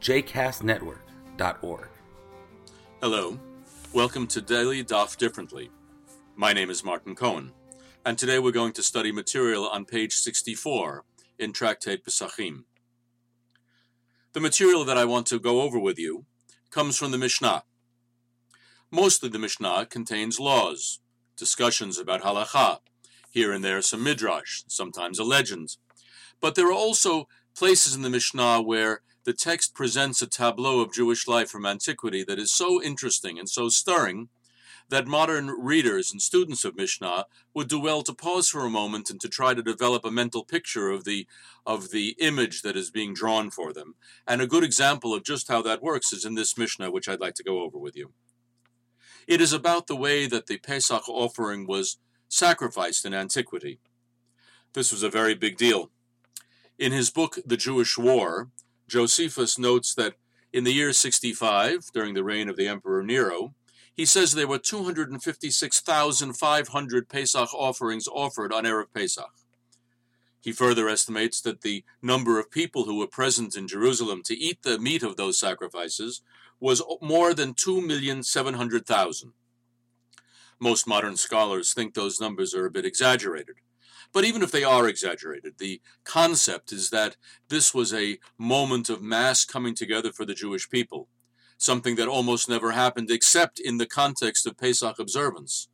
jcastnetwork.org. Hello, welcome to Daily Daf Differently. My name is Martin Cohen, and today we're going to study material on page 64 in Tractate Pesachim. The material that I want to go over with you comes from the Mishnah. Mostly the Mishnah contains laws, discussions about halacha, here and there some midrash, sometimes a legend. But there are also places in the Mishnah where the text presents a tableau of Jewish life from antiquity that is so interesting and so stirring that modern readers and students of Mishnah would do well to pause for a moment and to try to develop a mental picture of the of the image that is being drawn for them. And a good example of just how that works is in this Mishnah, which I'd like to go over with you. It is about the way that the Pesach offering was sacrificed in antiquity. This was a very big deal. In his book, The Jewish War, Josephus notes that in the year 65, during the reign of the Emperor Nero, he says there were 256,500 Pesach offerings offered on Erev Pesach. He further estimates that the number of people who were present in Jerusalem to eat the meat of those sacrifices was more than 2,700,000. Most modern scholars think those numbers are a bit exaggerated. But even if they are exaggerated, the concept is that this was a moment of mass coming together for the Jewish people, something that almost never happened except in the context of Pesach observance.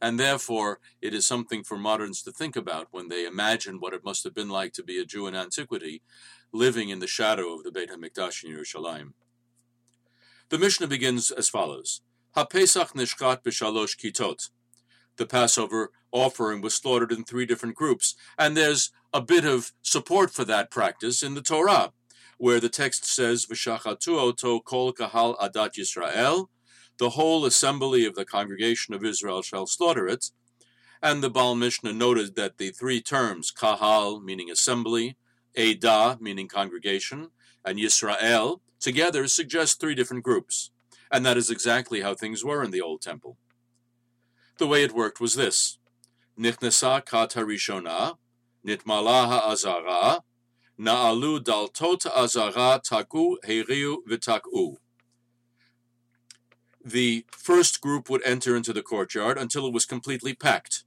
And therefore, it is something for moderns to think about when they imagine what it must have been like to be a Jew in antiquity, living in the shadow of the Beit HaMikdash in Yerushalayim. The Mishnah begins as follows: HaPesach nishkat b'shalosh kitot the Passover offering was slaughtered in three different groups. And there's a bit of support for that practice in the Torah, where the text says, V'shachatu oto kol kahal adat Yisrael, the whole assembly of the congregation of Israel shall slaughter it. And the Baal Mishnah noted that the three terms, kahal, meaning assembly, Edah, meaning congregation, and Yisrael, together suggest three different groups. And that is exactly how things were in the Old Temple. The way it worked was this. Nichnesa kat harishona, nitmala ha'azara, na'alu daltot azara taku heriu v'taku. The first group would enter into the courtyard until it was completely packed.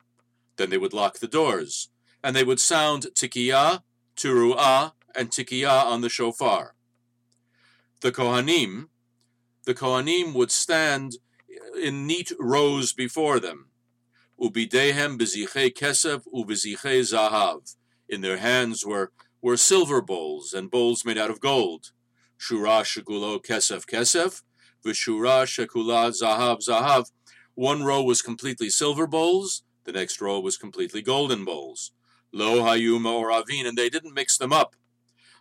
Then they would lock the doors, and they would sound tikiyah, turu'ah, and tikiyah on the shofar. The Kohanim, the Kohanim would stand in neat rows before them. Ubidehem beziche kesef ubeziche zahav. In their hands were, were silver bowls and bowls made out of gold. Shura shekulo kesef kesef, v'shura shekula zahav zahav. One row was completely silver bowls, the next row was completely golden bowls. Lo hayuma or avin, and they didn't mix them up.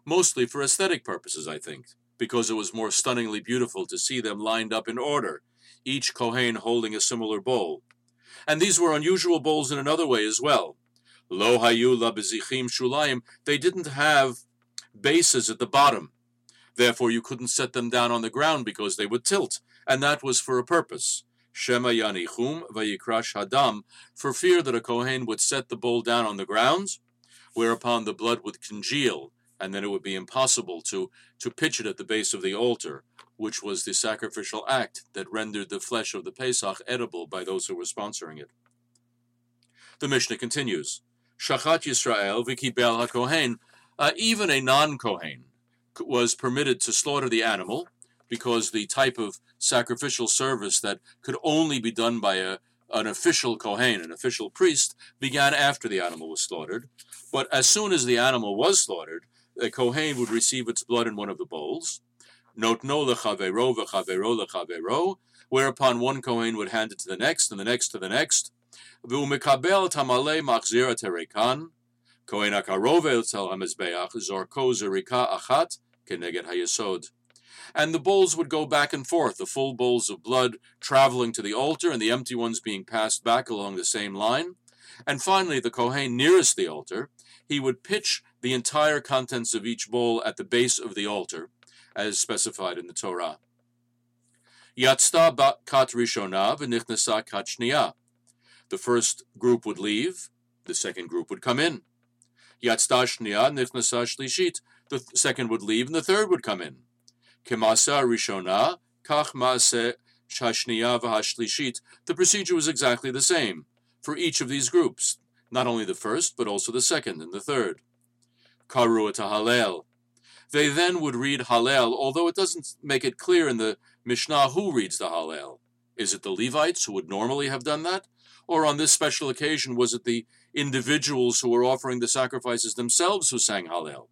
Mostly for aesthetic purposes, I think, because it was more stunningly beautiful to see them lined up in order, each Kohen holding a similar bowl. And these were unusual bowls in another way as well. Lo hayu la bezichim shulayim, they didn't have bases at the bottom. Therefore you couldn't set them down on the ground because they would tilt, and that was for a purpose. Shema yanichum vayikrash hadam, for fear that a Kohen would set the bowl down on the ground, whereupon the blood would congeal, and then it would be impossible to, to pitch it at the base of the altar, which was the sacrificial act that rendered the flesh of the Pesach edible by those who were sponsoring it. The Mishnah continues, Shachat Yisrael v'kibel haKohen, uh, even a non-Kohen was permitted to slaughter the animal because the type of sacrificial service that could only be done by a, an official Kohen, an official priest, began after the animal was slaughtered. But as soon as the animal was slaughtered, the Kohen would receive its blood in one of the bowls, notno lechavero v'chavero lechavero, whereupon one Kohen would hand it to the next, and the next to the next. V'umekabel tamale machzir terekan, Kohen akarov el tel hamizbeach zorko zerika achat keneged hayesod. And the bowls would go back and forth, the full bowls of blood traveling to the altar and the empty ones being passed back along the same line. And finally, the Kohen nearest the altar, he would pitch the entire contents of each bowl at the base of the altar, as specified in the Torah. Yatzta kat rishona v'nichnasa kat. The first group would leave, the second group would come in. Yatzta shniya nichnasa shlishit. The second would leave, and the third would come in. Kemasa rishona kach maase shashniya v'hashlishit. The procedure was exactly the same for each of these groups, not only the first, but also the second and the third. Karu Hallel. They then would read Hallel, although it doesn't make it clear in the Mishnah who reads the Hallel. Is it the Levites who would normally have done that? Or on this special occasion, was it the individuals who were offering the sacrifices themselves who sang Hallel?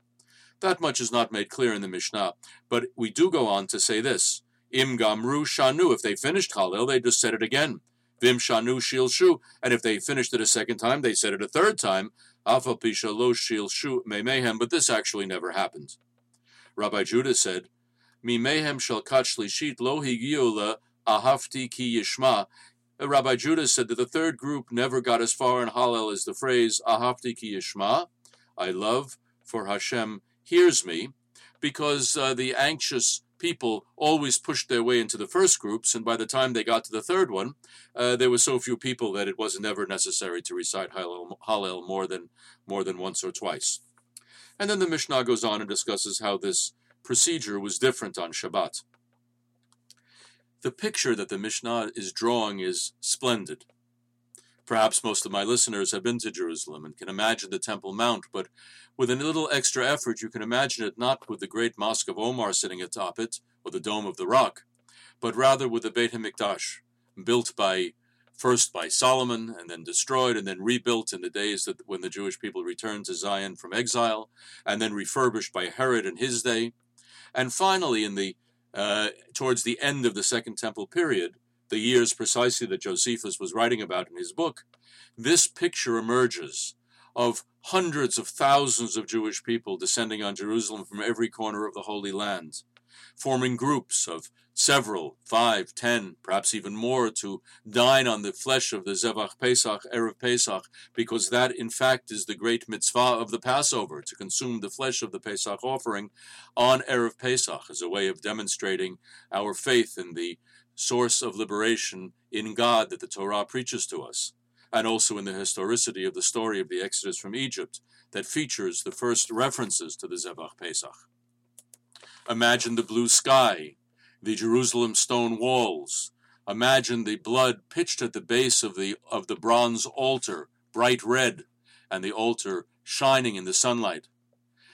That much is not made clear in the Mishnah, but we do go on to say this. Im gamru shanu. If they finished Hallel, they just said it again. Vim shanu shil shu. And if they finished it a second time, they said it a third time. Afa lo shil shu mehem. But this actually never happened. Rabbi Judah said, Mi mehem shel kat shlishit lo higiu ahavti ki yishma. Rabbi Judah said that the third group never got as far in Hallel as the phrase ahavti ki yishma. I love, for Hashem hears me, because uh, the anxious people always pushed their way into the first groups, and by the time they got to the third one, uh, there were so few people that it was never necessary to recite Hallel, Hallel more than more than once or twice. And then the Mishnah goes on and discusses how this procedure was different on Shabbat. The picture that the Mishnah is drawing is splendid. Perhaps most of my listeners have been to Jerusalem and can imagine the Temple Mount, but with a little extra effort, you can imagine it not with the great Mosque of Omar sitting atop it, or the Dome of the Rock, but rather with the Beit HaMikdash, built by first by Solomon and then destroyed and then rebuilt in the days that when the Jewish people returned to Zion from exile, and then refurbished by Herod in his day, and finally in the uh, towards the end of the Second Temple period, the years precisely that Josephus was writing about in his book, this picture emerges of hundreds of thousands of Jewish people descending on Jerusalem from every corner of the Holy Land, forming groups of several, five, ten, perhaps even more, to dine on the flesh of the Zevach Pesach, Erev Pesach, because that in fact is the great mitzvah of the Passover, to consume the flesh of the Pesach offering on Erev Pesach as a way of demonstrating our faith in the source of liberation in God that the Torah preaches to us, and also in the historicity of the story of the Exodus from Egypt that features the first references to the Zevach Pesach. Imagine the blue sky, the Jerusalem stone walls. Imagine the blood pitched at the base of the, of the bronze altar, bright red, and the altar shining in the sunlight.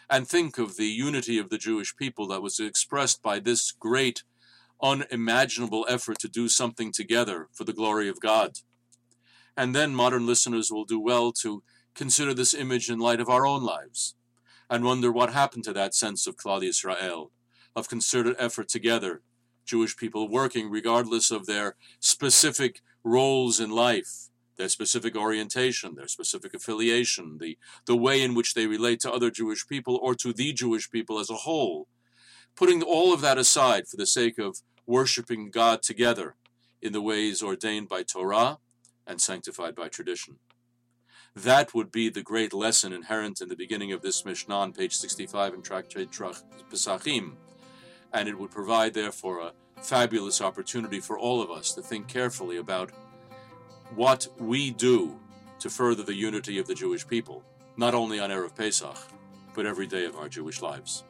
And think of the unity of the Jewish people that was expressed by this great unimaginable effort to do something together for the glory of God. And then modern listeners will do well to consider this image in light of our own lives and wonder what happened to that sense of Klal Israel, of concerted effort together, Jewish people working regardless of their specific roles in life, their specific orientation, their specific affiliation, the, the way in which they relate to other Jewish people or to the Jewish people as a whole, putting all of that aside for the sake of worshiping God together in the ways ordained by Torah and sanctified by tradition. That would be the great lesson inherent in the beginning of this Mishnah on page 65 in Tractate Pesachim, and it would provide, therefore, a fabulous opportunity for all of us to think carefully about what we do to further the unity of the Jewish people, not only on Erev Pesach, but every day of our Jewish lives.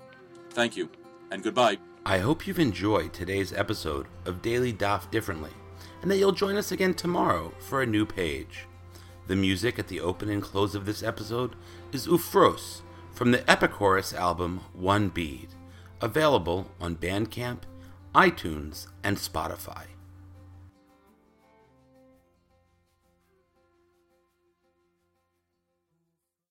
Thank you and goodbye. I hope you've enjoyed today's episode of Daily Daf Differently, and that you'll join us again tomorrow for a new page. The music at the open and close of this episode is Ufros from the Epichorus album One Bead, available on Bandcamp, iTunes, and Spotify.